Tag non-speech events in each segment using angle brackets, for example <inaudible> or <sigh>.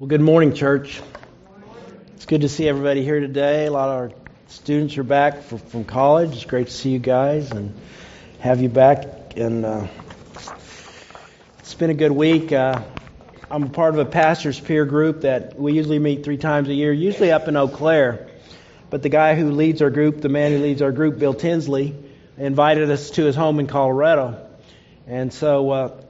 Well, good morning, church. It's good to see everybody here today. A lot of our students are back for, from college. It's great to see you guys and have you back. And uh, it's been a good week. Uh, I'm part of a pastor's peer group that we usually meet three times a year, usually up in Eau Claire. But the guy who leads our group, the man who leads our group, Bill Tinsley, invited us to his home in Colorado. And so uh,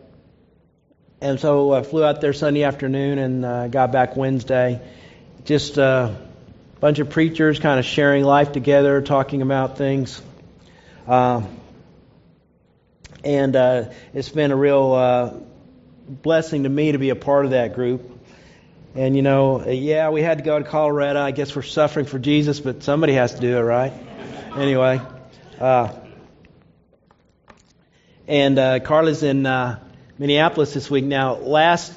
and so I flew out there Sunday afternoon and uh, got back Wednesday. Just a bunch of preachers kind of sharing life together, talking about things. Uh, and uh, it's been a real uh, blessing to me to be a part of that group. And you know, yeah, we had to go to Colorado. I guess we're suffering for Jesus, but somebody has to do it, right? Anyway, uh, and uh, Carla's in uh, Minneapolis this week. Now, last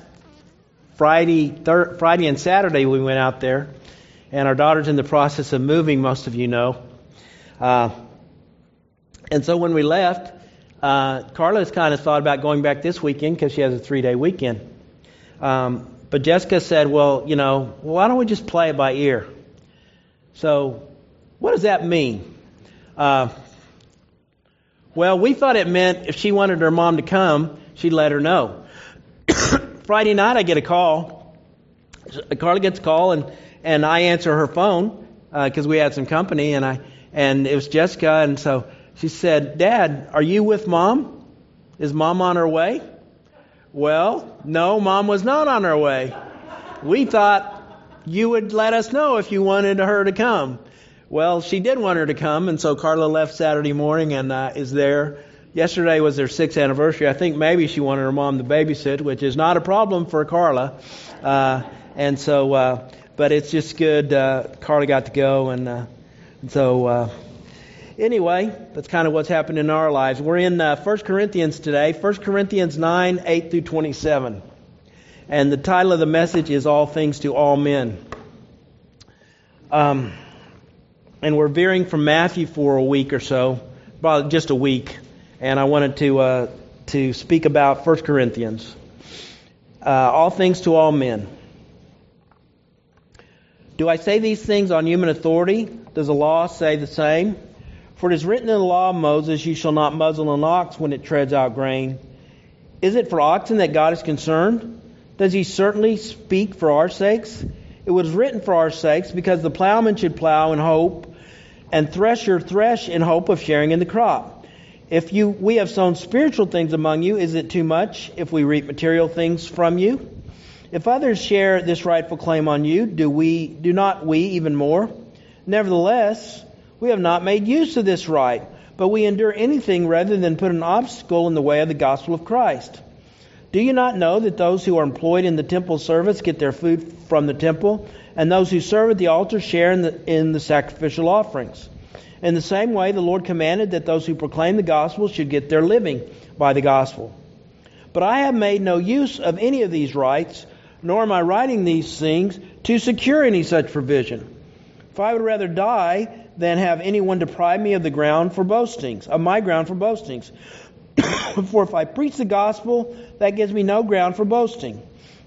Friday, thir- Friday and Saturday, we went out there, and our daughter's in the process of moving. Most of you know, uh, and so when we left, uh, Carla's kind of thought about going back this weekend because she has a three-day weekend. Um, but Jessica said, "Well, you know, why don't we just play it by ear?" So, what does that mean? Uh, well, we thought it meant if she wanted her mom to come, she'd let her know. <coughs> Friday night, I get a call. Carla gets a call, and, and I answer her phone because uh, we had some company, and I and it was Jessica, and so she said, "Dad, are you with mom? Is mom on her way?" Well, no, mom was not on her way. We thought you would let us know if you wanted her to come. Well, she did want her to come, and so Carla left Saturday morning and uh, is there Yesterday was their sixth anniversary. I think maybe she wanted her mom to babysit, which is not a problem for Carla. Uh, and so, uh, but it's just good. Uh, Carla got to go, and, uh, and so uh, anyway, that's kind of what's happened in our lives. We're in uh, 1 Corinthians today, 1 Corinthians 9, 8 through 27. And the title of the message is All Things to All Men. Um, and we're veering from Matthew for a week or so, about just a week and I wanted to uh, to speak about 1 Corinthians. Uh, all things to all men. Do I say these things on human authority? Does the law say the same? For it is written in the law of Moses, You shall not muzzle an ox when it treads out grain. Is it for oxen that God is concerned? Does he certainly speak for our sakes? It was written for our sakes because the plowman should plow in hope and thresher thresh in hope of sharing in the crop. If you, we have sown spiritual things among you, is it too much if we reap material things from you? If others share this rightful claim on you, do we, do not we even more? Nevertheless, we have not made use of this right, but we endure anything rather than put an obstacle in the way of the gospel of Christ. Do you not know that those who are employed in the temple service get their food from the temple, and those who serve at the altar share in the, in the sacrificial offerings? In the same way, the Lord commanded that those who proclaim the gospel should get their living by the gospel. But I have made no use of any of these rights, nor am I writing these things to secure any such provision. For I would rather die than have anyone deprive me of the ground for boastings, of my ground for boastings. <coughs> for if I preach the gospel, that gives me no ground for boasting.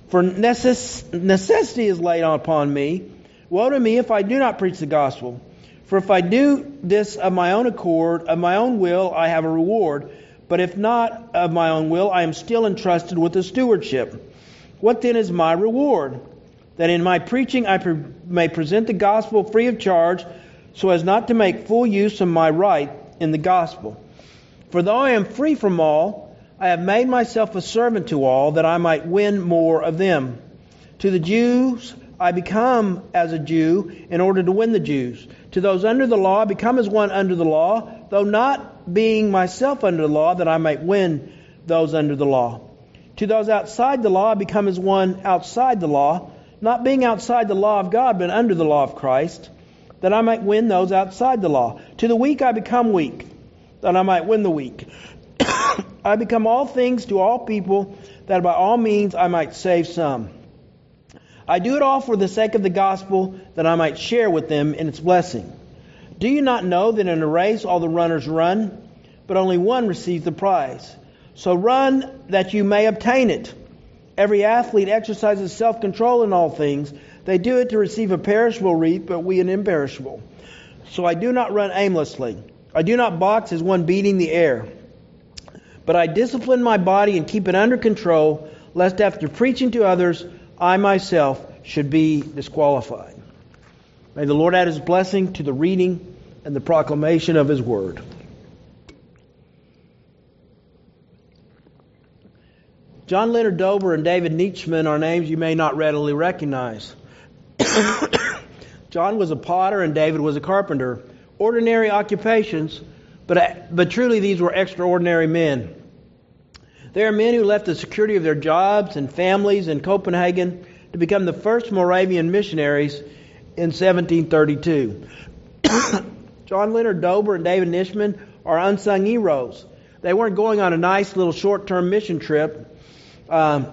For necess- necessity is laid upon me. Woe to me if I do not preach the gospel. For if I do this of my own accord, of my own will, I have a reward. But if not of my own will, I am still entrusted with the stewardship. What then is my reward? That in my preaching I pre- may present the gospel free of charge, so as not to make full use of my right in the gospel. For though I am free from all, I have made myself a servant to all, that I might win more of them. To the Jews, I become as a Jew in order to win the Jews. To those under the law, I become as one under the law, though not being myself under the law, that I might win those under the law. To those outside the law, I become as one outside the law, not being outside the law of God, but under the law of Christ, that I might win those outside the law. To the weak, I become weak, that I might win the weak. <coughs> I become all things to all people, that by all means I might save some. I do it all for the sake of the gospel, that I might share with them in its blessing. Do you not know that in a race all the runners run, but only one receives the prize? So run that you may obtain it. Every athlete exercises self control in all things. They do it to receive a perishable wreath, but we an imperishable. So I do not run aimlessly. I do not box as one beating the air. But I discipline my body and keep it under control, lest after preaching to others, I myself should be disqualified. May the Lord add his blessing to the reading and the proclamation of his word. John Leonard Dober and David Nitschmann are names you may not readily recognize. <coughs> John was a potter and David was a carpenter. Ordinary occupations, but, but truly these were extraordinary men. They are men who left the security of their jobs and families in Copenhagen to become the first Moravian missionaries in 1732. <coughs> John Leonard Dober and David Nitschmann are unsung heroes. They weren't going on a nice little short term mission trip um,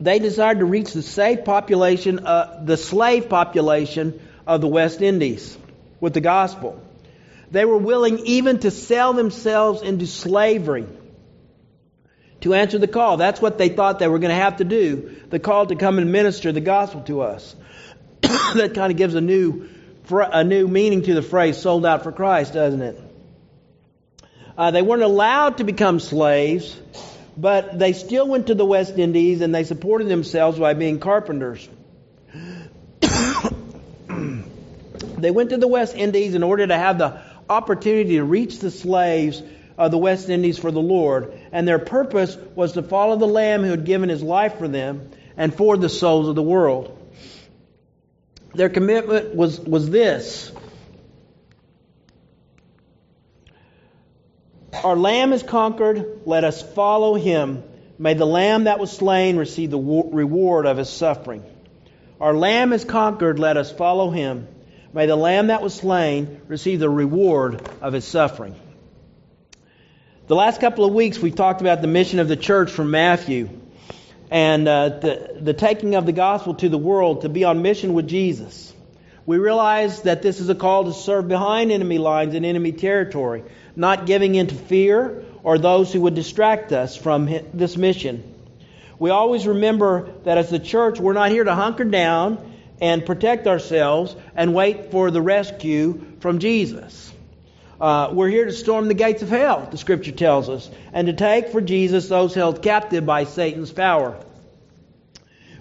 they desired to reach the slave population, uh, the slave population of the West Indies with the gospel. They were willing even to sell themselves into slavery to answer the call. That's what they thought they were going to have to do. The call to come and minister the gospel to us. <coughs> that kind of gives a new, a new meaning to the phrase "sold out for Christ," doesn't it? Uh, they weren't allowed to become slaves but they still went to the West Indies and they supported themselves by being carpenters. <coughs> they went to the West Indies in order to have the opportunity to reach the slaves of the West Indies for the Lord, and their purpose was to follow the Lamb who had given his life for them and for the souls of the world. Their commitment was, was this Our Lamb is conquered. Let us follow him. May the Lamb that was slain receive the reward of his suffering. Our Lamb is conquered. Let us follow him. May the Lamb that was slain receive the reward of his suffering. The last couple of weeks, we've talked about the mission of the church from Matthew and uh, the, the taking of the gospel to the world to be on mission with Jesus. We realize that this is a call to serve behind enemy lines in enemy territory, not giving in to fear or those who would distract us from this mission. We always remember that as the church, we're not here to hunker down and protect ourselves and wait for the rescue from Jesus. Uh, we're here to storm the gates of hell, the scripture tells us, and to take for Jesus those held captive by Satan's power.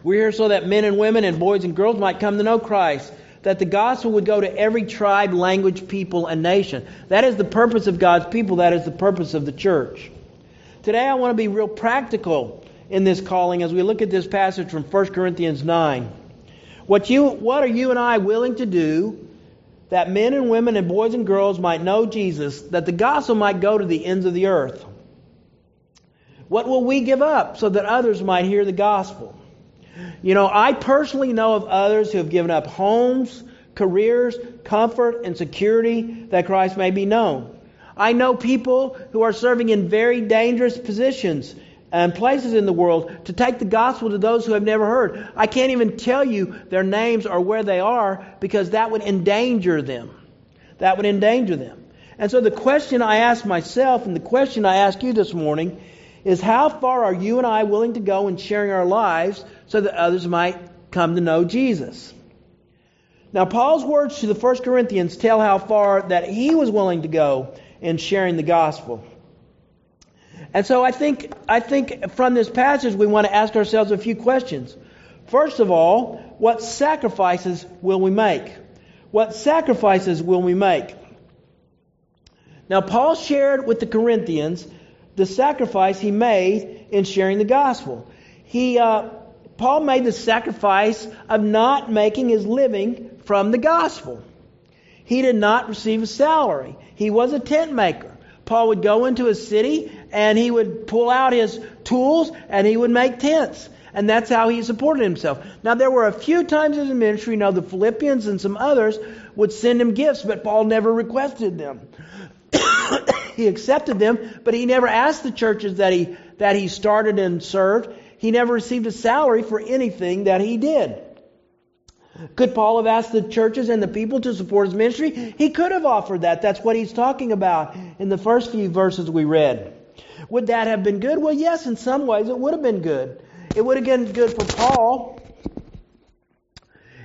We're here so that men and women and boys and girls might come to know Christ that the gospel would go to every tribe, language, people, and nation. That is the purpose of God's people. That is the purpose of the church. Today, I want to be real practical in this calling as we look at this passage from 1 Corinthians 9. What, you, what are you and I willing to do that men and women and boys and girls might know Jesus, that the gospel might go to the ends of the earth? What will we give up so that others might hear the gospel? You know, I personally know of others who have given up homes, careers, comfort, and security that Christ may be known. I know people who are serving in very dangerous positions and places in the world to take the gospel to those who have never heard. I can't even tell you their names or where they are because that would endanger them. That would endanger them. And so the question I ask myself and the question I ask you this morning is how far are you and I willing to go in sharing our lives so that others might come to know Jesus? Now, Paul's words to the First Corinthians tell how far that he was willing to go in sharing the gospel. And so I think, I think from this passage we want to ask ourselves a few questions. First of all, what sacrifices will we make? What sacrifices will we make? Now, Paul shared with the Corinthians the sacrifice he made in sharing the gospel. He, uh, Paul made the sacrifice of not making his living from the gospel. He did not receive a salary. He was a tent maker. Paul would go into a city and he would pull out his tools and he would make tents. And that's how he supported himself. Now, there were a few times in the ministry, you know, the Philippians and some others would send him gifts, but Paul never requested them. <coughs> he accepted them, but he never asked the churches that he, that he started and served. He never received a salary for anything that he did. Could Paul have asked the churches and the people to support his ministry? He could have offered that. That's what he's talking about in the first few verses we read. Would that have been good? Well, yes, in some ways it would have been good. It would have been good for Paul.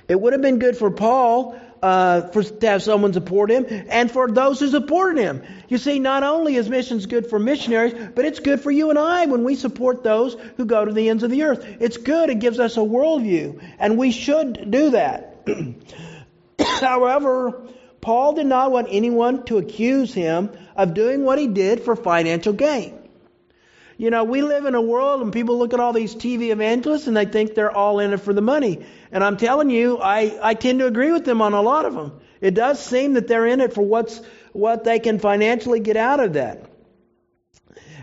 It would have been good for Paul uh, for, to have someone support him and for those who supported him. You see, not only is missions good for missionaries, but it's good for you and I when we support those who go to the ends of the earth. It's good. It gives us a worldview, and we should do that. <clears throat> However, Paul did not want anyone to accuse him of doing what he did for financial gain. You know, we live in a world and people look at all these TV evangelists and they think they're all in it for the money. And I'm telling you, I, I tend to agree with them on a lot of them. It does seem that they're in it for what's, what they can financially get out of that.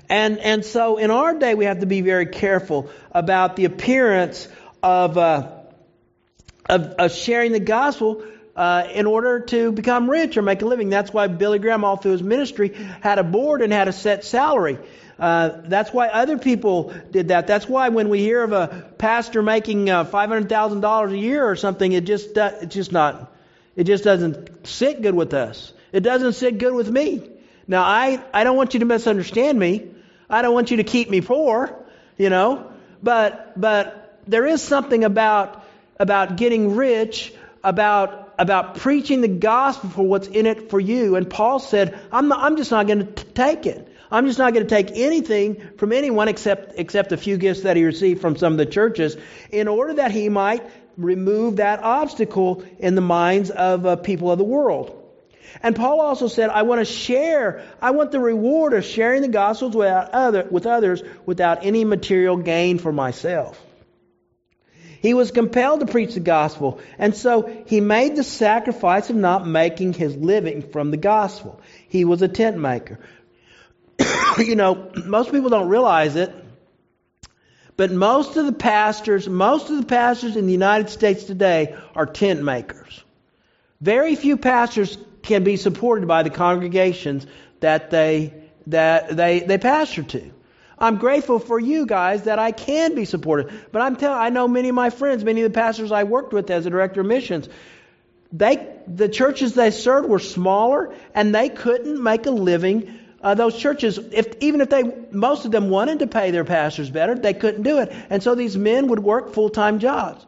And, and so in our day, we have to be very careful about the appearance of, uh, of, of sharing the gospel uh, in order to become rich or make a living. That's why Billy Graham, all through his ministry, had a board and had a set salary. Uh, that's why other people did that. That's why when we hear of a pastor making uh, five hundred thousand dollars a year or something, it just uh, it's just not. It just doesn't sit good with us. It doesn't sit good with me. Now I I don't want you to misunderstand me. I don't want you to keep me poor, you know. But but there is something about about getting rich, about about preaching the gospel for what's in it for you. And Paul said, I'm not, I'm just not going to take it. I'm just not going to take anything from anyone except, except a few gifts that he received from some of the churches in order that he might remove that obstacle in the minds of uh, people of the world. And Paul also said, I want to share, I want the reward of sharing the gospels without other, with others without any material gain for myself. He was compelled to preach the gospel, and so he made the sacrifice of not making his living from the gospel. He was a tent maker. <coughs> you know, most people don't realize it, but most of the pastors, most of the pastors in the United States today are tent makers. Very few pastors can be supported by the congregations that they that they they pastor to. I'm grateful for you guys that I can be supported. But I'm telling I know many of my friends, many of the pastors I worked with as a director of missions, they the churches they served were smaller and they couldn't make a living uh, those churches, if, even if they, most of them wanted to pay their pastors better, they couldn't do it. And so these men would work full time jobs.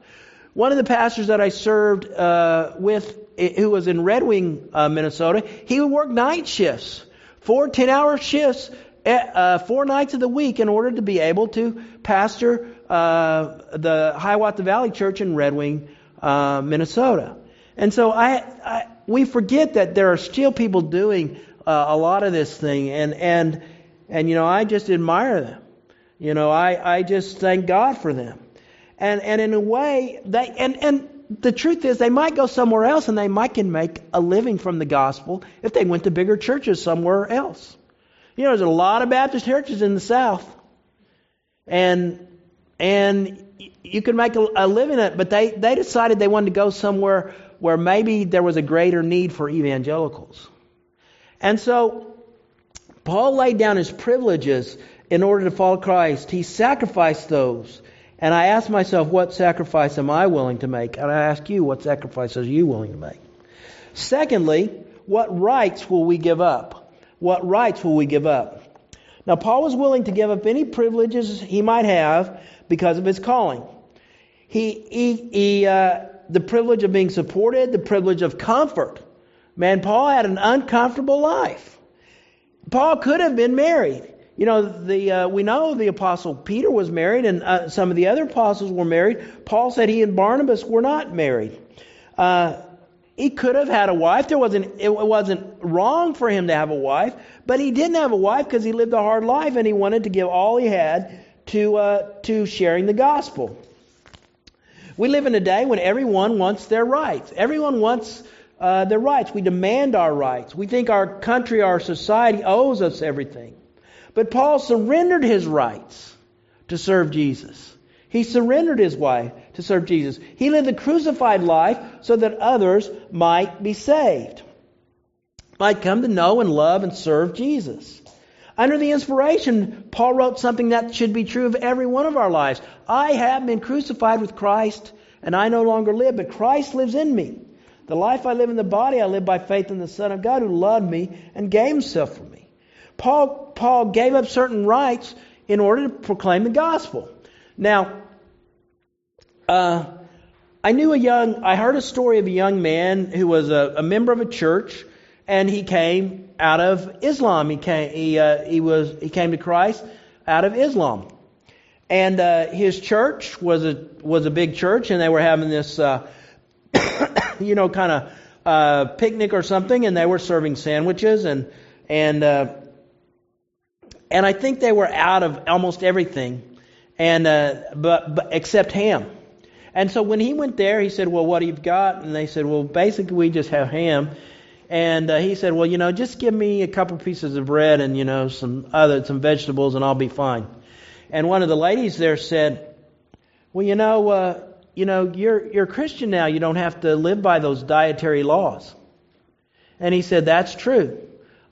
One of the pastors that I served uh, with, who was in Red Wing, uh, Minnesota, he would work night shifts, four 10 hour shifts, uh, four nights of the week in order to be able to pastor uh, the Hiawatha Valley Church in Red Wing, uh, Minnesota. And so I, I, we forget that there are still people doing uh, a lot of this thing, and and and you know I just admire them. You know I I just thank God for them, and and in a way they and and the truth is they might go somewhere else and they might can make a living from the gospel if they went to bigger churches somewhere else. You know there's a lot of Baptist churches in the South, and and you can make a, a living at it, but they they decided they wanted to go somewhere where maybe there was a greater need for evangelicals. And so, Paul laid down his privileges in order to follow Christ. He sacrificed those. And I ask myself, what sacrifice am I willing to make? And I ask you, what sacrifice are you willing to make? Secondly, what rights will we give up? What rights will we give up? Now, Paul was willing to give up any privileges he might have because of his calling. He, he, he uh, the privilege of being supported, the privilege of comfort. Man, Paul had an uncomfortable life. Paul could have been married. You know, the uh, we know the apostle Peter was married, and uh, some of the other apostles were married. Paul said he and Barnabas were not married. Uh, he could have had a wife. There wasn't it wasn't wrong for him to have a wife, but he didn't have a wife because he lived a hard life and he wanted to give all he had to uh, to sharing the gospel. We live in a day when everyone wants their rights. Everyone wants uh, their rights. We demand our rights. We think our country, our society owes us everything. But Paul surrendered his rights to serve Jesus. He surrendered his wife to serve Jesus. He lived a crucified life so that others might be saved, might come to know and love and serve Jesus. Under the inspiration, Paul wrote something that should be true of every one of our lives. I have been crucified with Christ, and I no longer live, but Christ lives in me. The life I live in the body, I live by faith in the Son of God who loved me and gave himself for me. Paul, Paul gave up certain rights in order to proclaim the gospel. Now, uh, I knew a young, I heard a story of a young man who was a, a member of a church, and he came out of Islam. He came, he, uh, he was, he came to Christ out of Islam, and uh, his church was a was a big church, and they were having this, uh, <coughs> you know, kind of uh, picnic or something, and they were serving sandwiches, and and uh, and I think they were out of almost everything, and uh, but, but except ham. And so when he went there, he said, "Well, what do you've got?" And they said, "Well, basically we just have ham." And uh, he said, "Well, you know, just give me a couple pieces of bread and you know some other some vegetables, and I'll be fine." And one of the ladies there said, "Well, you know, uh, you know, you're you're a Christian now. You don't have to live by those dietary laws." And he said, "That's true.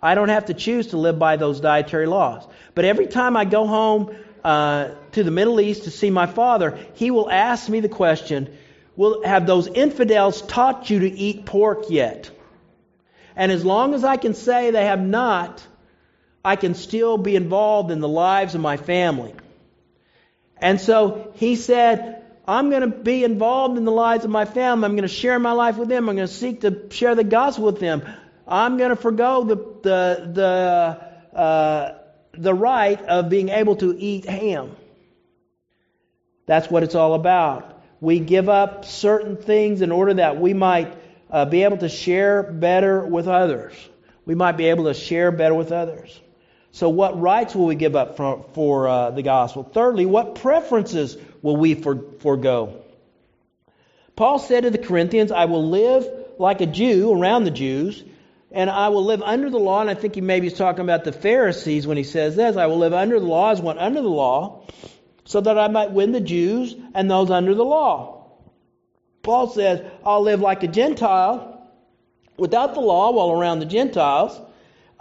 I don't have to choose to live by those dietary laws. But every time I go home uh, to the Middle East to see my father, he will ask me the question, will, have those infidels taught you to eat pork yet? And as long as I can say they have not, I can still be involved in the lives of my family. And so he said, I'm going to be involved in the lives of my family. I'm going to share my life with them. I'm going to seek to share the gospel with them. I'm going to forego the, the, the, uh, the right of being able to eat ham. That's what it's all about. We give up certain things in order that we might uh, be able to share better with others. We might be able to share better with others. So, what rights will we give up for, for uh, the gospel? Thirdly, what preferences will we for, forego? Paul said to the Corinthians, I will live like a Jew around the Jews, and I will live under the law. And I think he maybe is talking about the Pharisees when he says this I will live under the law as one under the law, so that I might win the Jews and those under the law. Paul says, I'll live like a Gentile without the law while around the Gentiles.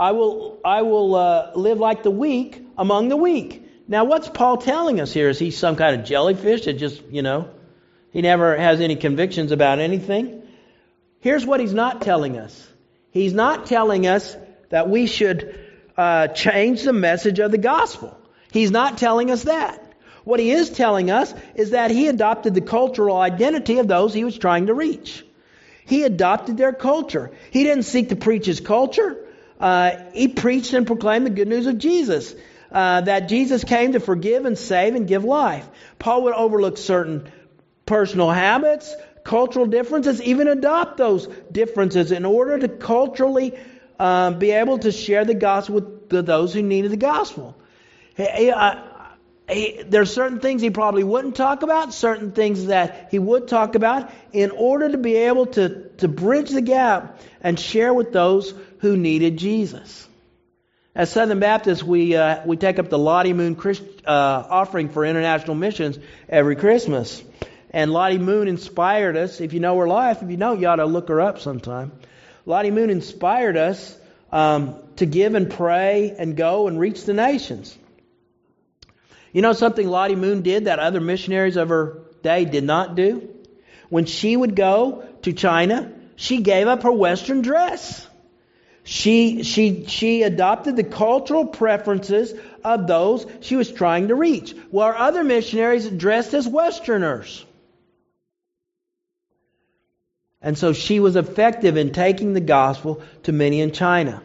I will, I will uh, live like the weak among the weak. Now, what's Paul telling us here? Is he some kind of jellyfish that just, you know, he never has any convictions about anything? Here's what he's not telling us He's not telling us that we should uh, change the message of the gospel. He's not telling us that. What he is telling us is that he adopted the cultural identity of those he was trying to reach. He adopted their culture. He didn't seek to preach his culture. Uh, he preached and proclaimed the good news of Jesus. Uh, that Jesus came to forgive and save and give life. Paul would overlook certain personal habits, cultural differences, even adopt those differences in order to culturally uh, be able to share the gospel with the, those who needed the gospel. He, uh, he, there are certain things he probably wouldn't talk about, certain things that he would talk about, in order to be able to, to bridge the gap and share with those who needed Jesus. As Southern Baptists, we, uh, we take up the Lottie Moon Christ, uh, offering for international missions every Christmas. And Lottie Moon inspired us. If you know her life, if you know, you ought to look her up sometime. Lottie Moon inspired us um, to give and pray and go and reach the nations. You know something Lottie Moon did that other missionaries of her day did not do? When she would go to China, she gave up her Western dress. She, she, she adopted the cultural preferences of those she was trying to reach, while other missionaries dressed as Westerners. And so she was effective in taking the gospel to many in China.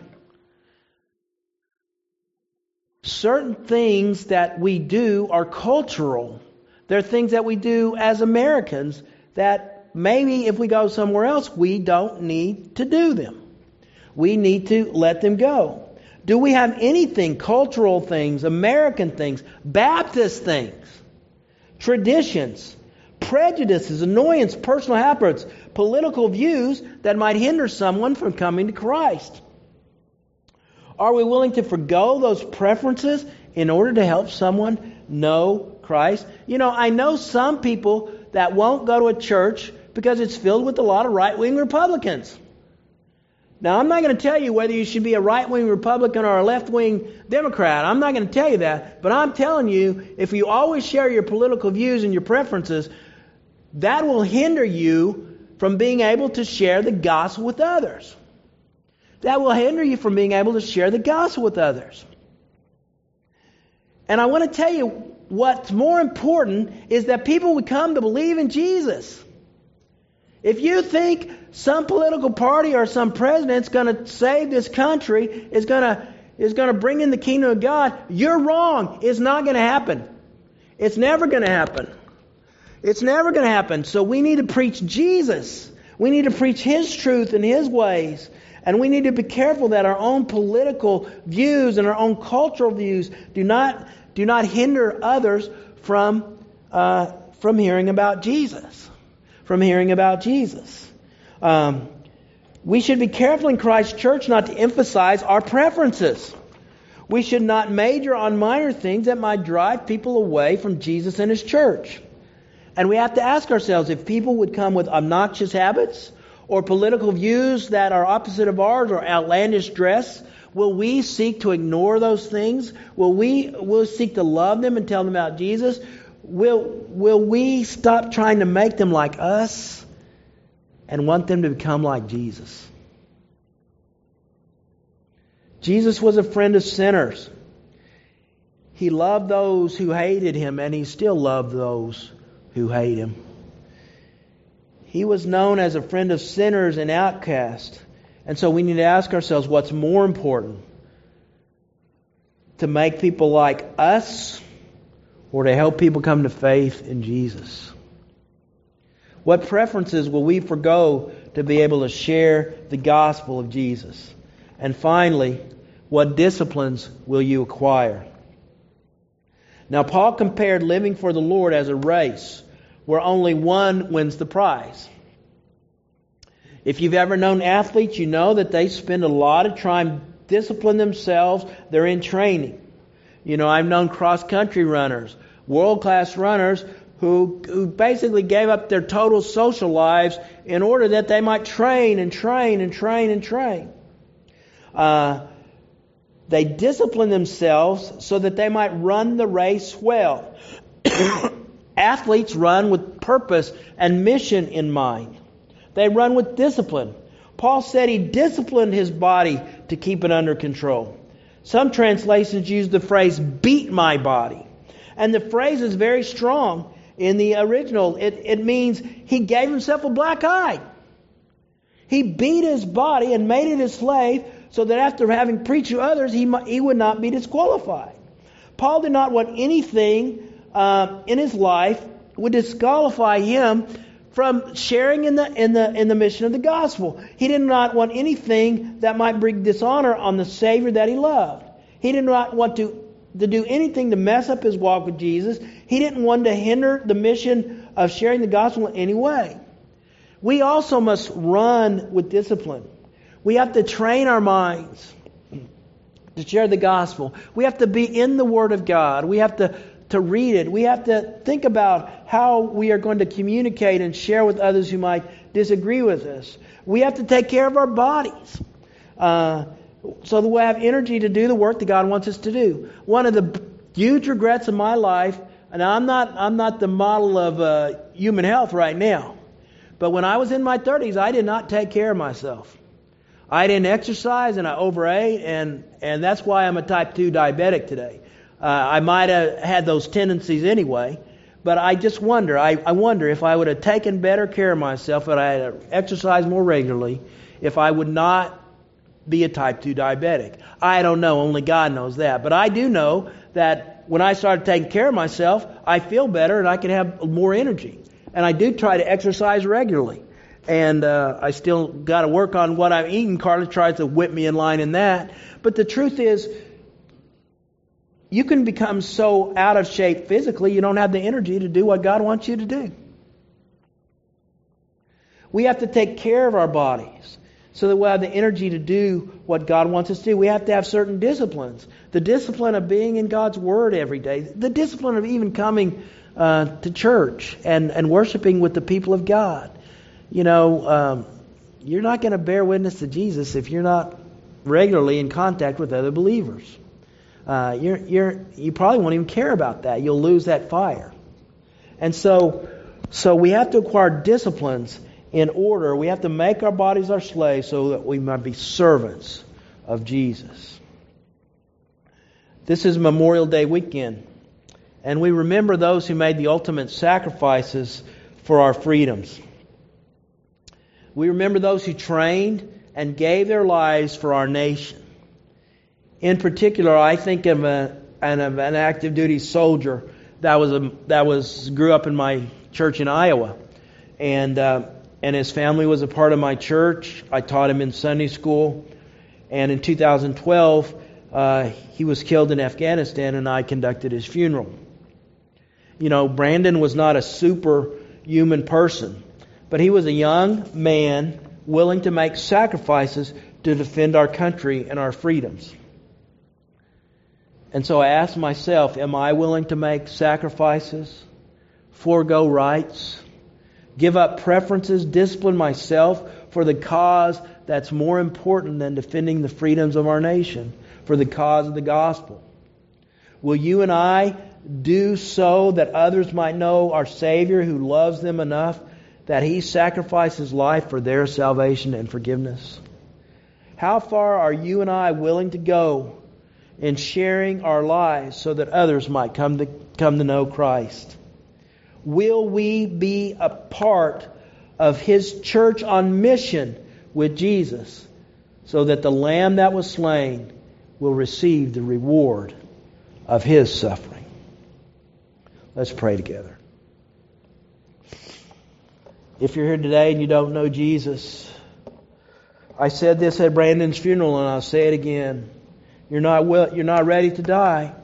Certain things that we do are cultural. They're things that we do as Americans that maybe if we go somewhere else, we don't need to do them. We need to let them go. Do we have anything, cultural things, American things, Baptist things, traditions, prejudices, annoyance, personal habits, political views that might hinder someone from coming to Christ? Are we willing to forego those preferences in order to help someone know Christ? You know, I know some people that won't go to a church because it's filled with a lot of right wing Republicans. Now, I'm not going to tell you whether you should be a right wing Republican or a left wing Democrat. I'm not going to tell you that. But I'm telling you, if you always share your political views and your preferences, that will hinder you from being able to share the gospel with others. That will hinder you from being able to share the gospel with others. And I want to tell you, what's more important is that people would come to believe in Jesus. If you think some political party or some president's going to save this country, is going to is going to bring in the kingdom of God, you're wrong. It's not going to happen. It's never going to happen. It's never going to happen. So we need to preach Jesus. We need to preach His truth and His ways. And we need to be careful that our own political views and our own cultural views do not, do not hinder others from, uh, from hearing about Jesus from hearing about Jesus. Um, we should be careful in Christ's church not to emphasize our preferences. We should not major on minor things that might drive people away from Jesus and His church. And we have to ask ourselves if people would come with obnoxious habits or political views that are opposite of ours or outlandish dress, will we seek to ignore those things? Will we will seek to love them and tell them about Jesus? Will, will we stop trying to make them like us and want them to become like Jesus? Jesus was a friend of sinners. He loved those who hated him, and he still loved those who hate him. He was known as a friend of sinners and outcasts. And so we need to ask ourselves what's more important? To make people like us or to help people come to faith in Jesus? What preferences will we forego to be able to share the gospel of Jesus? And finally, what disciplines will you acquire? Now, Paul compared living for the Lord as a race where only one wins the prize. If you've ever known athletes, you know that they spend a lot of time disciplining themselves. They're in training. You know, I've known cross country runners world class runners who, who basically gave up their total social lives in order that they might train and train and train and train. Uh, they discipline themselves so that they might run the race well. <coughs> Athletes run with purpose and mission in mind. They run with discipline. Paul said he disciplined his body to keep it under control. Some translations use the phrase beat my body. And the phrase is very strong in the original. It, it means he gave himself a black eye. He beat his body and made it his slave so that after having preached to others, he, he would not be disqualified. Paul did not want anything uh, in his life would disqualify him from sharing in the, in, the, in the mission of the gospel. He did not want anything that might bring dishonor on the Savior that he loved. He did not want to to do anything to mess up his walk with Jesus. He didn't want to hinder the mission of sharing the gospel in any way. We also must run with discipline. We have to train our minds to share the gospel. We have to be in the Word of God. We have to, to read it. We have to think about how we are going to communicate and share with others who might disagree with us. We have to take care of our bodies. Uh, so that we have energy to do the work that God wants us to do. One of the huge regrets of my life, and I'm not, I'm not the model of uh, human health right now, but when I was in my 30s, I did not take care of myself. I didn't exercise and I overate, and, and that's why I'm a type 2 diabetic today. Uh, I might have had those tendencies anyway, but I just wonder, I, I wonder if I would have taken better care of myself, if I had exercised more regularly, if I would not be a type 2 diabetic. I don't know, only God knows that. But I do know that when I started taking care of myself, I feel better and I can have more energy. And I do try to exercise regularly. And uh, I still got to work on what I'm eating. Carla tries to whip me in line in that. But the truth is, you can become so out of shape physically, you don't have the energy to do what God wants you to do. We have to take care of our bodies so that we'll have the energy to do what God wants us to do. We have to have certain disciplines. The discipline of being in God's Word every day, the discipline of even coming uh, to church and, and worshiping with the people of God. You know, um, you're not going to bear witness to Jesus if you're not regularly in contact with other believers. Uh, you're, you're, you probably won't even care about that. You'll lose that fire. And so, so we have to acquire disciplines in order. We have to make our bodies our slaves so that we might be servants of Jesus. This is Memorial Day weekend. And we remember those who made the ultimate sacrifices for our freedoms. We remember those who trained and gave their lives for our nation. In particular, I think of, a, an, of an active duty soldier that was a, that was grew up in my church in Iowa, and uh, and his family was a part of my church. I taught him in Sunday school, and in 2012, uh, he was killed in Afghanistan, and I conducted his funeral. You know, Brandon was not a superhuman person, but he was a young man willing to make sacrifices to defend our country and our freedoms. And so I asked myself, am I willing to make sacrifices, forego rights, give up preferences, discipline myself for the cause that's more important than defending the freedoms of our nation, for the cause of the gospel? Will you and I do so that others might know our Savior who loves them enough that He sacrificed His life for their salvation and forgiveness? How far are you and I willing to go in sharing our lives so that others might come to, come to know Christ? Will we be a part of His church on mission with Jesus so that the Lamb that was slain will receive the reward of His suffering? Let's pray together. If you're here today and you don't know Jesus, I said this at Brandon's funeral and I'll say it again. You're not well, you're not ready to die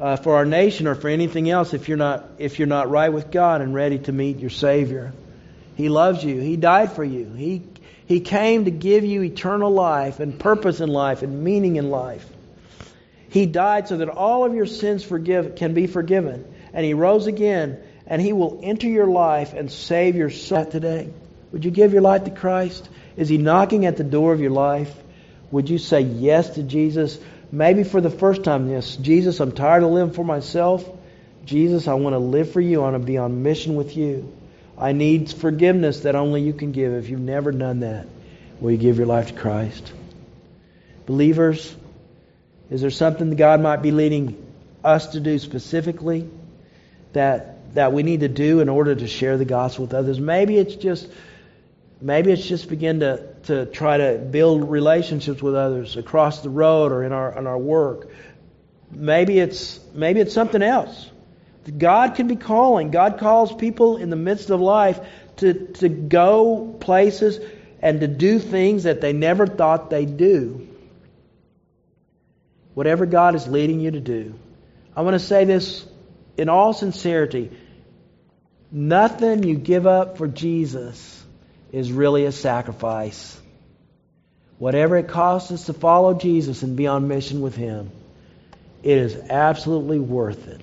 uh, for our nation or for anything else if you're not if you're not right with God and ready to meet your Savior. He loves you. He died for you. He he came to give you eternal life and purpose in life and meaning in life. He died so that all of your sins forgive, can be forgiven. And He rose again, and He will enter your life and save your soul today. Would you give your life to Christ? Is He knocking at the door of your life? Would you say yes to Jesus? Maybe for the first time, yes. Jesus, I'm tired of living for myself. Jesus, I want to live for you. I want to be on mission with you. I need forgiveness that only you can give. If you've never done that, will you give your life to Christ? Believers, is there something that God might be leading us to do specifically that that we need to do in order to share the gospel with others? Maybe it's just maybe it's just begin to to try to build relationships with others across the road or in our in our work. Maybe it's maybe it's something else. God can be calling. God calls people in the midst of life to, to go places and to do things that they never thought they'd do. Whatever God is leading you to do. I want to say this in all sincerity. Nothing you give up for Jesus is really a sacrifice. Whatever it costs us to follow Jesus and be on mission with Him, it is absolutely worth it.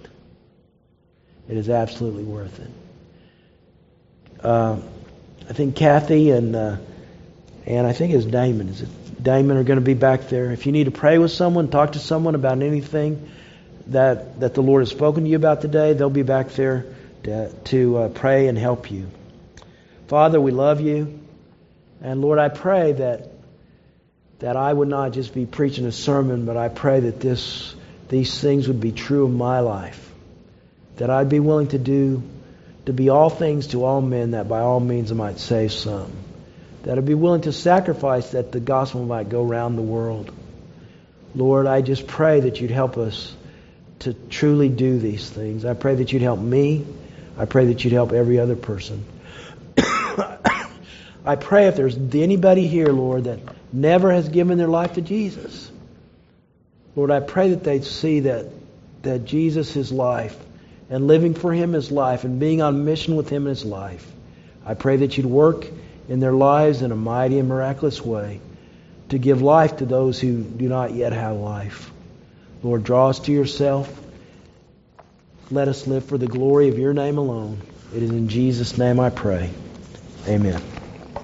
It is absolutely worth it. Uh, I think Kathy and uh, and I think it's Damon. Is it Damon are going to be back there? If you need to pray with someone, talk to someone about anything that that the Lord has spoken to you about today, they'll be back there to, to uh, pray and help you. Father, we love you, and Lord, I pray that that I would not just be preaching a sermon, but I pray that this these things would be true of my life. That I'd be willing to do to be all things to all men, that by all means I might save some. That I'd be willing to sacrifice that the gospel might go around the world. Lord, I just pray that you'd help us to truly do these things. I pray that you'd help me. I pray that you'd help every other person. I pray if there's anybody here, Lord, that never has given their life to Jesus. Lord, I pray that they'd see that, that Jesus is life and living for Him is life and being on mission with Him is life. I pray that you'd work in their lives in a mighty and miraculous way to give life to those who do not yet have life. Lord, draw us to yourself. Let us live for the glory of your name alone. It is in Jesus' name I pray. Amen.